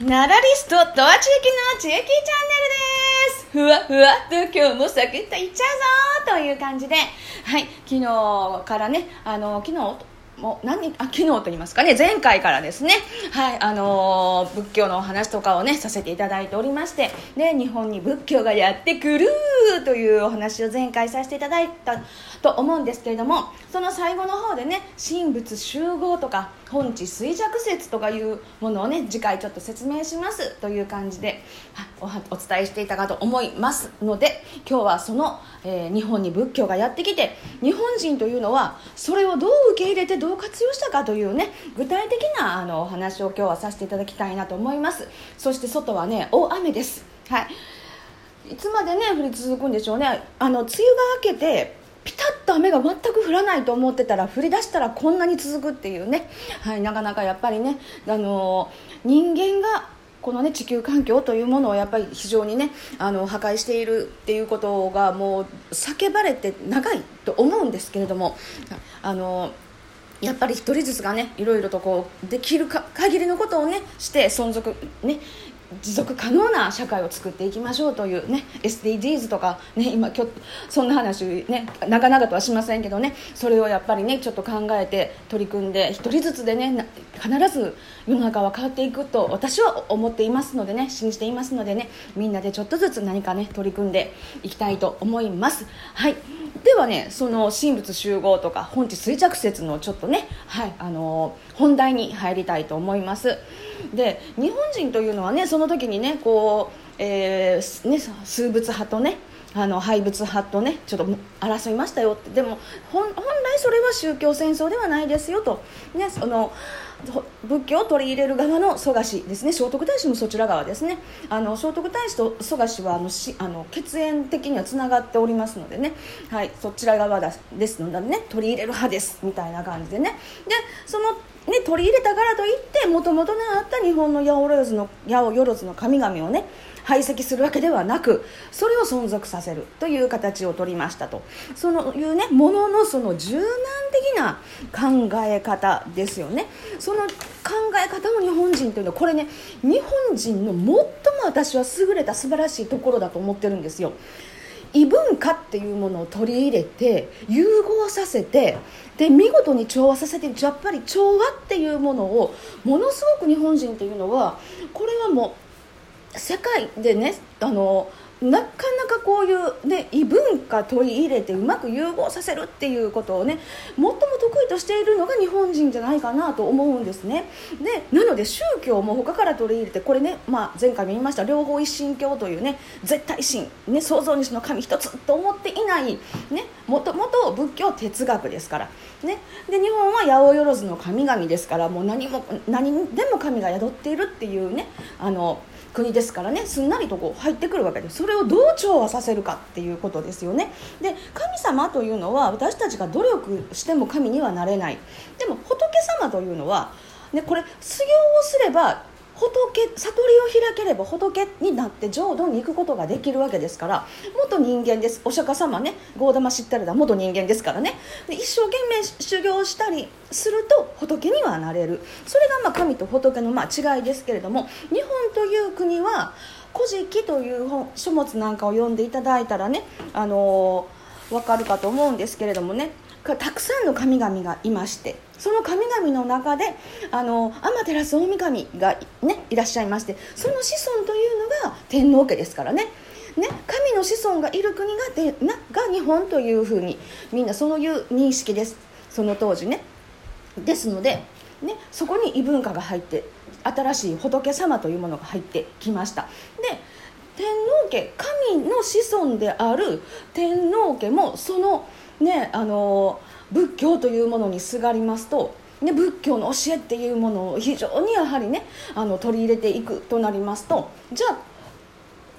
ナラリストとは地域の地域チャンネルです。ふわふわっと今日もサクッといっちゃうぞという感じで。はい昨日からねあの昨日もう何あ昨日と言いますかね前回からですね。はいあのー仏教のお話とかをねさせていただいておりまして。で日本に仏教がやってくるというお話を前回させていただいたと思うんですけれどもその最後の方でね神仏集合とか本地衰弱説とかいうものをね次回ちょっと説明しますという感じでおお伝えしていたかと思いますので今日はその、えー日本に仏教がやってきて日本人というのはそれをどう受け入れてどう活用したかというね具体的なあのお話を今日はさせていただきたいなと思います。そして外はね大雨です。はい。いつまでね降り続くんでしょうね。あの梅雨が明けてピタッと雨が全く降らないと思ってたら降り出したらこんなに続くっていうね、はい、なかなかやっぱりね、あの人間がこのね地球環境というものをやっぱり非常にねあの破壊しているっていうことがもう叫ばれて長いと思うんですけれどもあのやっぱり一人ずつがねいろいろとこうできるか限りのことをねして存続ね持続可能な社会を作っていきましょうというね SDGs とかね今今日そんな話ね長々とはしませんけどねそれをやっぱりねちょっと考えて取り組んで一人ずつでね必ず世の中は変わっていくと私は思っていますのでね信じていますのでねみんなでちょっとずつ何かね取り組んでいきたいと思います。はい。ではねその神仏集合とか本地衰弱説のちょっとねはいあの本題に入りたいと思います。で日本人というのはねその時にねこう、えーね、数仏派とねあの廃仏派とねちょっと争いましたよって。でも本来それは宗教戦争ではないですよと、ね、その仏教を取り入れる側の蘇我氏ですね。聖徳太子もそちら側ですね。あの聖徳太子と蘇我氏はあのしあの血縁的にはつながっておりますのでね、はい、そちら側だですのでね取り入れる派ですみたいな感じでね。でそのね、取り入れたからといってもともとあった日本の八百万の八百万の神々をね排斥するわけではなくそれを存続させるという形を取りましたと。そのいうねもののその柔軟的な考え方ですよね。その考え方の日本人というのはこれね日本人の最も私は優れた素晴らしいところだと思ってるんですよ。異文化っていうものを取り入れて融合させてで見事に調和させてやっぱり調和っていうものをものすごく日本人っていうのはこれはもう世界でねあのなかなかこういう、ね、異文化取り入れてうまく融合させるっていうことをね最も得意としているのが日本人じゃないかなと思うんですね。でなので宗教も他から取り入れてこれね、まあ、前回も言いました両方一神教というね絶対神、ね、創造主の神一つと思っていない、ね、もともと仏教哲学ですから、ね、で日本は八百万の神々ですからもう何も何でも神が宿っているっていうねあの国ですからねすんなりとこう入ってくるわけですそれをどう調和させるかっていうことですよね。で神様というのは私たちが努力しても神にはなれない。でも仏様というのは、ね、これ修行をすれば仏悟りを開ければ仏になって浄土に行くことができるわけですから元人間です。お釈迦様ね。ゴーダマ知ったらだ。元人間ですからね。一生懸命修行したりすると仏にはなれる。それがまあ神と仏のまあ違いですけれども日本という国は「古事記」という本書物なんかを読んでいただいたらねあのー、分かるかと思うんですけれどもね。たくさんの神々がいましてその神々の中であの天照大神が、ね、いらっしゃいましてその子孫というのが天皇家ですからね。ね、神の子孫がいる国がでなが日本というふうにみんなそういう認識です。その当時ね。ですので、ね、そこに異文化が入って新しい仏様というものが入ってきました。で天皇家神の子孫である天皇家もそのねあの仏教というものにすがりますと、ね、仏教の教えっていうものを非常にやはりねあの取り入れていくとなりますとじゃあ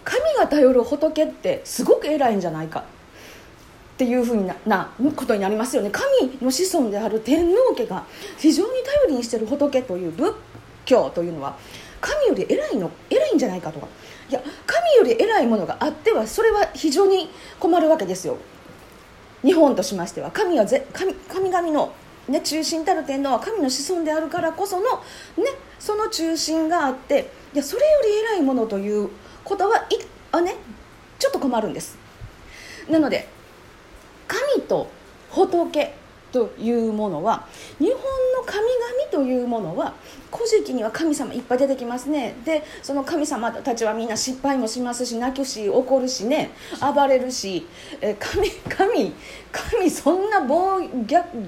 神が頼る仏ってすごく偉いんじゃないかっていうふうななことになりますよね。神の子孫である天皇家が非常に頼りにしてる仏という仏教というのは神より偉いの偉いんじゃないかとか。いや神より偉いものがあってはそれは非常に困るわけですよ。日本としましては神はぜ神神々の、ね、中心たる天皇は神の子孫であるからこその、ね、その中心があっていやそれより偉いものということはいあねちょっと困るんです。なので神と仏というものは日本の神々というものは古事記には神様いっぱい出てきますね。でその神様たちはみんな失敗もしますし泣くし怒るしね。暴れるし、え神神神そんな暴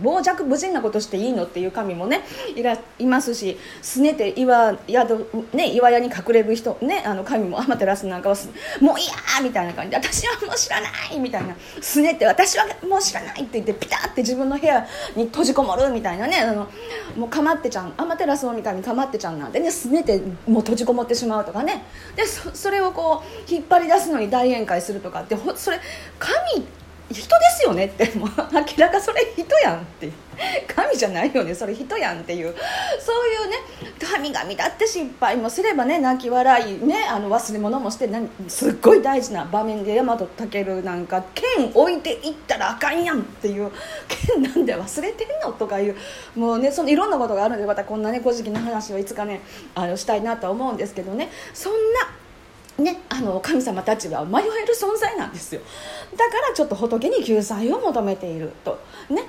暴弱無人なことしていいのっていう神もねいらいますし。すねて岩宿、ね、岩屋に隠れる人、ね、あの神もアマテラスなんかはもういやーみたいな感じ。で私はもう知らないみたいな。すねて私はもう知らないって言ってピタって自分の部屋に閉じこもるみたいなね。あのもうかまってちゃんアマテラスのみたいにかまってちゃんなんでねすねてもう閉じこもってしまうとかね。でそそれをこう引っ張り出すのに大宴会するとかってそれ神人ですよねって。もう明らかそれ人やんって。神じゃないよね。それ人やんっていう。そういうね神々だって失敗もすればね泣き笑いねあの忘れ物もしてすっごい大事な場面で大和健なんか剣置いていったらあかんやんっていう。剣なんで忘れてんのとかいうもうねそのいろんなことがあるんでまたこんなね「古事記」の話をいつかねあのしたいなとは思うんですけどね。そんなね、あの神様たちは迷える存在なんですよ。だからちょっと仏に救済を求めていると、ね、で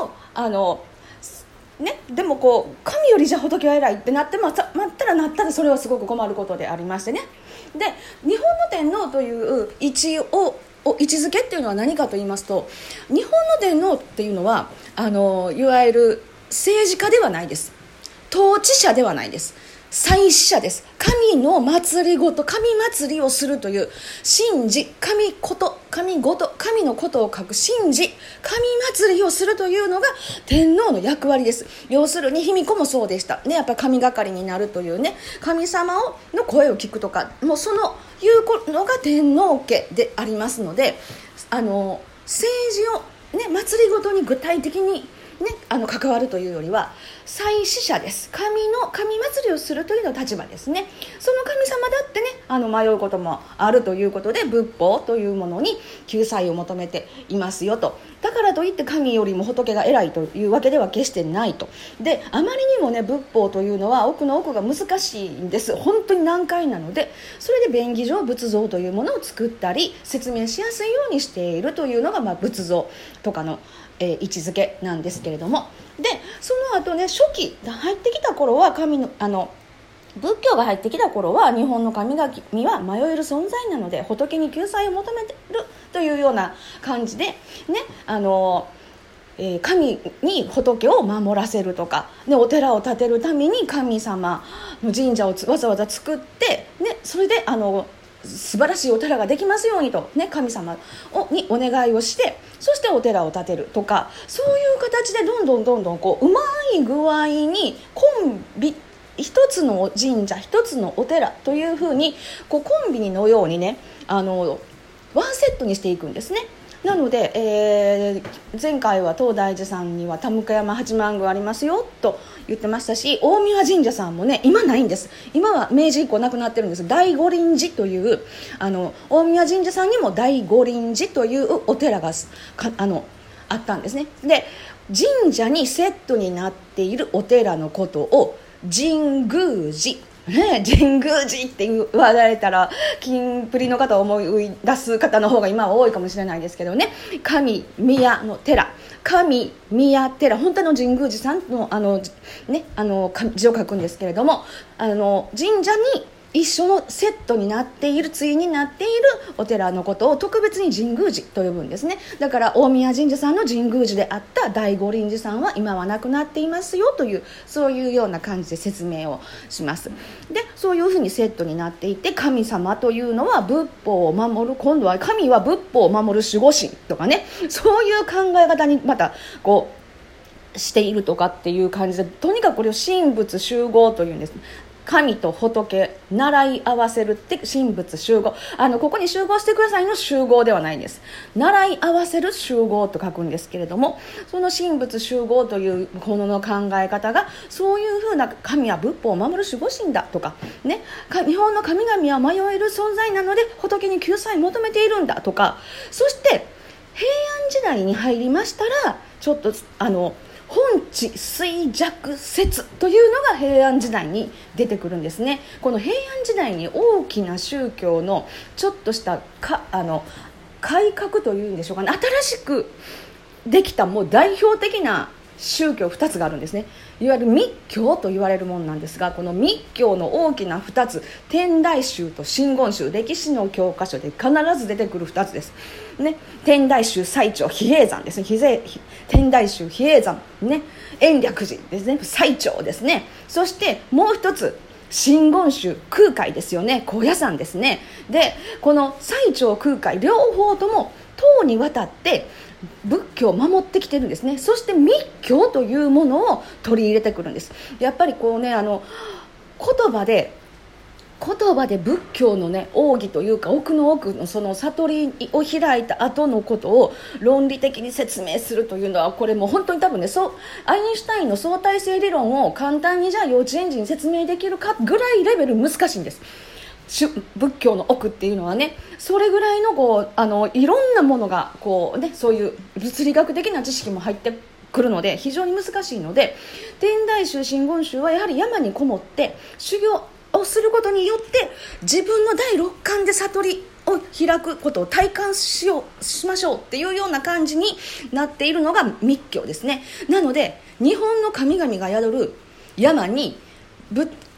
もあのね、でもこう神よりじゃ仏は偉いってなってまたまったらなったらそれはすごく困ることでありましてね。で日本の天皇という位置を位置づけっていうのは何かと言いますと日本の天皇っていうのはあのいわゆる政治家ではないです。統治者ではないです。祭祀者です。神の祭りごと神祭りをするという神事神こと神ごと神のことを書く神事神祭りをするというのが天皇の役割です。要するに卑弥呼もそうでした。ねやっぱり神係になるというね神様をの声を聞くとかもうそのいうのが天皇家でありますのであの政治をね祭りごとに具体的にね、あの関わるというよりは祭祀者です。神の神祭りをするというの立場ですね。その神様だってねあの迷うこともあるということで仏法というものに救済を求めていますよと。だからといって神よりも仏が偉いというわけでは決してないと。であまりにもね仏法というのは奥の奥が難しいんです。本当に難解なのでそれで便宜上仏像というものを作ったり説明しやすいようにしているというのが、まあ、仏像とかのえー、位置づけなんですけれども。でその後ね初期入ってきた頃は神のあの仏教が入ってきた頃は日本の神々は迷える存在なので仏に救済を求めてるというような感じでねあのえ、神に仏を守らせるとか、ね、お寺を建てるために神様の神社をわざわざ作って、ね、それであの素晴らしいお寺ができますようにと、ね、神様をにお願いをしてそしてお寺を建てるとかそういう形でどんどんどんどんこううまい具合にコンビ一つの神社一つのお寺というふうにこうコンビニのようにねあのワンセットにしていくんですね。なので、えー、前回は東大寺さんには田向山八幡宮ありますよと言ってましたし大宮神社さんもね今ないんです。今は明治以降なくなってるんです。大五輪寺というあの大宮神社さんにも大五輪寺というお寺があのあったんですね。で神社にセットになっているお寺のことを神宮寺ね、神宮寺って言われたらキンプリの方を思い出す方の方が今は多いかもしれないですけどね。神宮の寺。神宮寺。本当の神宮寺さんのあの、ね、あの字を書くんですけれどもあの神社に一緒のセットになっている対になっているお寺のことを特別に神宮寺と呼ぶんですね。だから大宮神社さんの神宮寺であった大五輪寺さんは今はなくなっていますよというそういうような感じで説明をします。でそういうふうにセットになっていて神様というのは仏法を守る今度は神は仏法を守る守護神とかね。そういう考え方にまたこうしているとかっていう感じでとにかくこれを神仏集合というんです。神と仏習い合わせるって神仏集合。あのここに集合してくださいの集合ではないんです。習い合わせる集合と書くんですけれどもその神仏集合というものの考え方がそういうふうな神は仏法を守る守護神だとかね日本の神々は迷える存在なので仏に救済を求めているんだとか。そして平安時代に入りましたらちょっとあの本地衰弱説というのが平安時代に出てくるんですね。この平安時代に大きな宗教のちょっとしたかあの改革というんでしょうかね。新しくできたもう代表的な宗教2つがあるんですね。いわゆる密教と言われるものなんですがこの密教の大きな2つ天台宗と真言宗歴史の教科書で必ず出てくる2つです、ね、天台宗最長比叡山ですね。天台宗比叡山、ね、延暦寺ですね。最長ですね。そしてもう1つ真言宗空海ですよね。高野山ですね。でこの最長空海両方とも唐にわたって仏教を守ってきてるんですね。そして密教というものを取り入れてくるんです。やっぱりこうねあの言葉で言葉で仏教のね奥義というか奥の奥のその悟りを開いた後のことを論理的に説明するというのはこれもう本当に多分ねそうアインシュタインの相対性理論を簡単にじゃあ幼稚園児に説明できるかぐらいレベル難しいんです。仏教の奥っていうのはねそれぐらいのこうあのいろんなものがこう、ね、そういう物理学的な知識も入ってくるので非常に難しいので天台宗真言宗はやはり山にこもって修行をすることによって自分の第六感で悟りを開くことを体感しようしましょうっていうような感じになっているのが密教ですね。なので日本の神々が宿る山に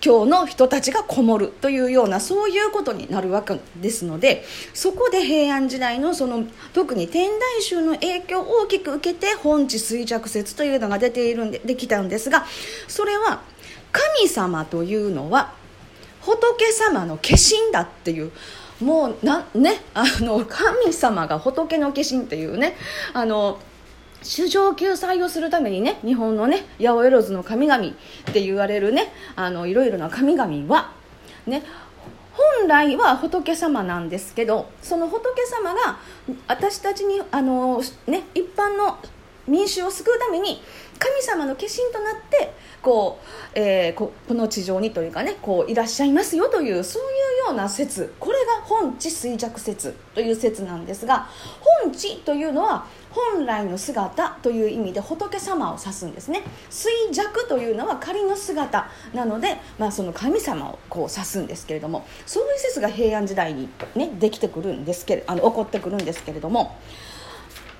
教の人たちがこもるというようなそういうことになるわけですのでそこで平安時代のその特に天台宗の影響を大きく受けて本地衰弱説というのが出ているんでできたんですがそれは神様というのは仏様の化身だっていうもうなねあの神様が仏の化身っていうねあの主上救済をするためにね日本のね八百万の神々って言われるねあのいろいろな神々はね本来は仏様なんですけどその仏様が私たちにあの、ね、一般の民衆を救うために神様の化身となってこう、えー、ここの地上にというかねこういらっしゃいますよというそういうような説。これが本地衰弱説という説なんですが本地というのは本来の姿という意味で仏様を指すんですね。衰弱というのは仮の姿なので、まあ、その神様をこう指すんですけれどもそういう説が平安時代に、ね、できてくるんですけれあの起こってくるんですけれども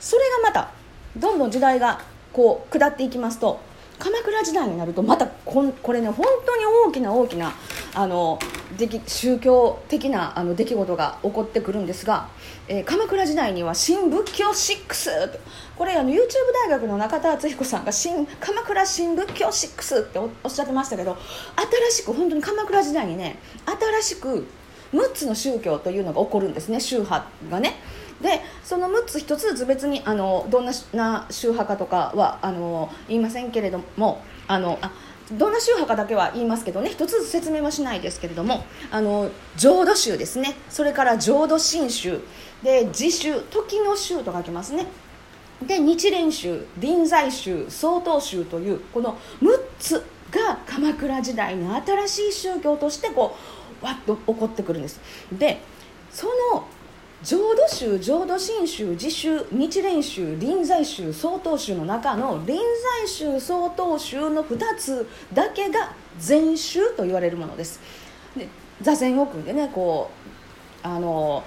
それがまたどんどん時代がこう下っていきますと鎌倉時代になるとまたここれね本当に大きな大きなあのでき宗教的なあの出来事が起こってくるんですが、えー、鎌倉時代には新仏教6とこれあの YouTube 大学の中田敦彦さんが新鎌倉新仏教6っておっしゃってましたけど新しく本当に鎌倉時代にね新しく6つの宗教というのが起こるんですね宗派がね。でその6つ1つずつ別にあのどんな宗派かとかはあの言いませんけれどもあのあどんな宗派かだけは言いますけどね一つずつ説明はしないですけれどもあの浄土宗ですね。それから浄土真宗。で自宗時の宗と書きますね。で日蓮宗臨済宗曹洞宗というこの6つが鎌倉時代の新しい宗教としてこうわっと起こってくるんです。でその浄土宗浄土真宗自宗日蓮宗臨済宗曹洞宗の中の臨済宗曹洞宗の2つだけが禅宗と言われるものです。で座禅を組んでねこうあの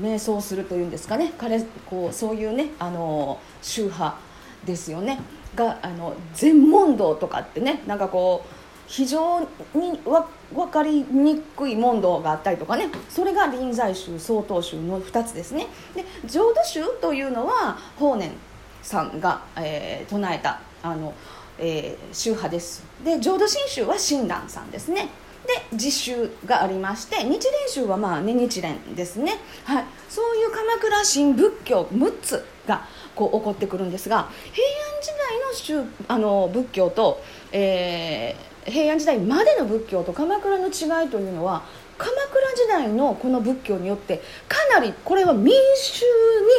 瞑想するというんですかね。彼こうそういうねあの宗派ですよね。があの禅問答とかってねなんかこう非常に分かりにくい問答があったりとかね。それが臨済宗曹洞宗の2つですね。で浄土宗というのは法然さんが、えー、唱えたあの、えー、宗派です。で浄土真宗は親鸞さんですね。で自宗がありまして日蓮宗はまあね日蓮ですね、はい、そういう鎌倉新仏教6つがこう起こってくるんですが平安時代の宗あの仏教と、えー平安時代までの仏教と鎌倉の違いというのは鎌倉時代のこの仏教によってかなりこれは民衆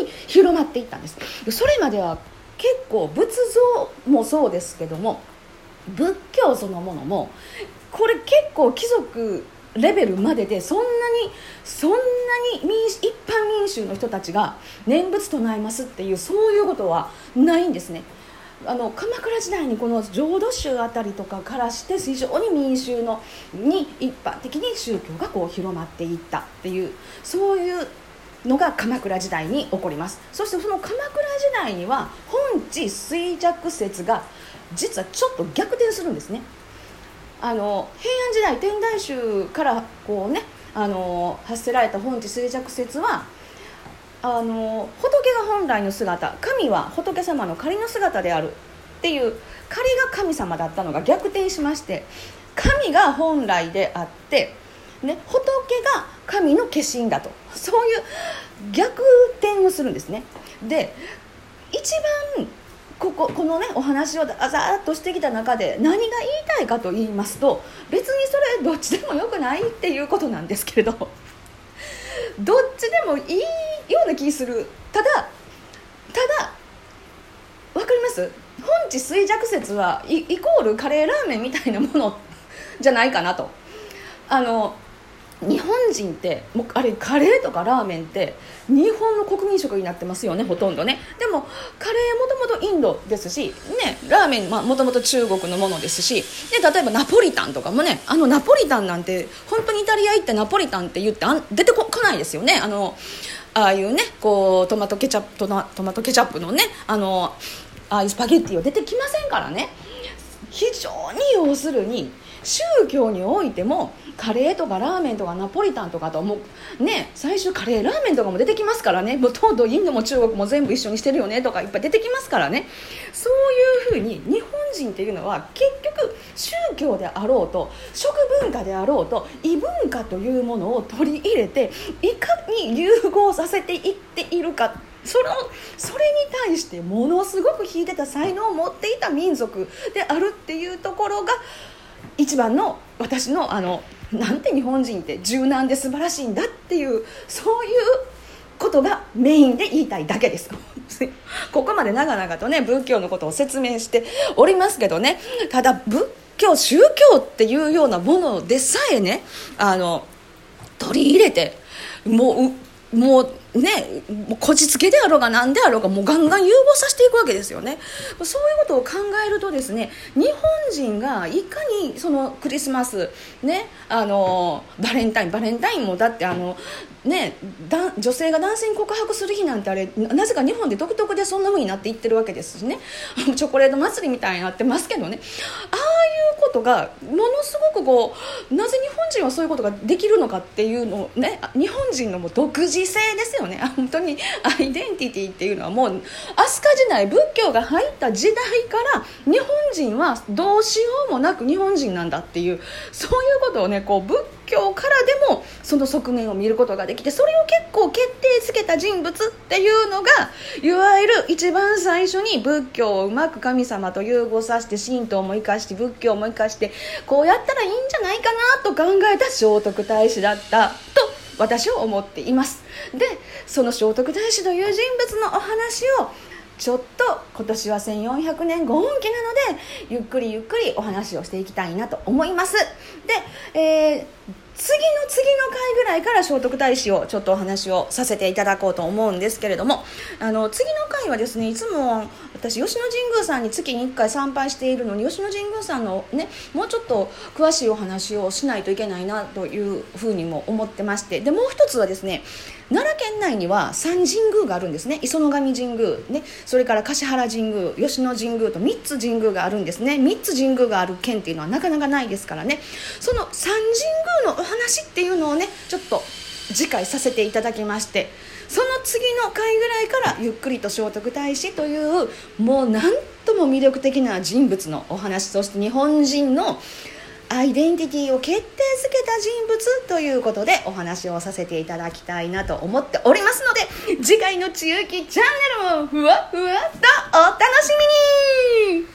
に広まっていったんです。それまでは結構仏像もそうですけども仏教そのものもこれ結構貴族レベルまででそんなにそんなに民一般民衆の人たちが念仏唱えますっていうそういうことはないんですね。あの鎌倉時代にこの浄土宗あたりとかからして非常に民衆のに一般的に宗教がこう広まっていったっていうそういうのが鎌倉時代に起こります。そしてその鎌倉時代には本地衰弱説が実はちょっと逆転するんですね。あの平安時代天台宗からこうねあの発せられた本地衰弱説はあの仏が本来の姿神は仏様の仮の姿である。っていう仮が神様だったのが逆転しまして神が本来であってね、仏が神の化身だと。そういう逆転をするんですね。で一番こここのねお話をざっとしてきた中で何が言いたいかと言いますと別にそれどっちでもよくないっていうことなんですけれどどっちでもいいような気する。ただただ分かります？本地衰弱説はイコールカレーラーメンみたいなものじゃないかなと。あの日本人ってもうあれカレーとかラーメンって日本の国民食になってますよねほとんどね。でもカレーもともとインドですし、ね、ラーメンもともと中国のものですしで例えばナポリタンとかもねあのナポリタンなんて本当にイタリア行ってナポリタンって言ってあ出てこないですよね。あのああいうねこうトマトケチャップトマトケチャップのねあのああいうスパゲッティは出てきませんからね。非常に要するに宗教においてもカレーとかラーメンとかナポリタンとかともうね最初カレーラーメンとかも出てきますからね。もうとうとうインドも中国も全部一緒にしてるよねとかいっぱい出てきますからね。そういうふうに日本人っていうのは結局宗教であろうと食文化であろうと異文化というものを取り入れていかに融合させていっているか。そのそれに対してものすごく秀でた才能を持っていた民族であるっていうところが一番の私のあのなんて日本人って柔軟で素晴らしいんだっていうそういうことがメインで言いたいだけです。ここまで長々とね仏教のことを説明しておりますけどね。ただ仏教宗教っていうようなものでさえねあの取り入れてもうもうね、こじつけであろうが何であろうがもうガンガン融合させていくわけですよね。そういうことを考えるとですね日本人がいかにそのクリスマス、ね、あのバレンタインバレンタインもだってあの、ね、だ女性が男性に告白する日なんてあれなぜか日本で独特でそんな風になっていってるわけですしね。チョコレート祭りみたいになってますけどね。あことがものすごくこうなぜ日本人はそういうことができるのかっていうのをね日本人のも独自性ですよよね。本当にアイデンティティっていうのはもう飛鳥時代仏教が入った時代から日本人はどうしようもなく日本人なんだっていうそういうことをねこう仏教からでもその側面を見ることができてそれを結構決定づけた人物っていうのがいわゆる一番最初に仏教をうまく神様と融合させて神道も生かして仏教も生かしてこうやったらいいんじゃないかなと考えた聖徳太子だったと私は思っています。でその聖徳太子という人物のお話をちょっと今年は1400年ご恩期なのでゆっくりゆっくりお話をしていきたいなと思います。で、えー次の次の回ぐらいから聖徳太子をちょっとお話をさせていただこうと思うんですけれどもあの次の回はですねいつも私吉野神宮さんに月に1回参拝しているのに吉野神宮さんのねもうちょっと詳しいお話をしないといけないなというふうにも思ってましてでもう一つはですね奈良県内には三神宮があるんですね。磯野上神宮、ね、それから橿原神宮吉野神宮と3つ神宮があるんですね。3つ神宮がある県っていうのはなかなかないですからね。その三神宮のお話っていうのをねちょっと次回させていただきましてその次の回ぐらいからゆっくりと聖徳太子というもうなんとも魅力的な人物のお話そして日本人のアイデンティティを決定づけた人物ということでお話をさせていただきたいなと思っておりますので次回の「ちゆきチャンネル」もふわふわっとお楽しみに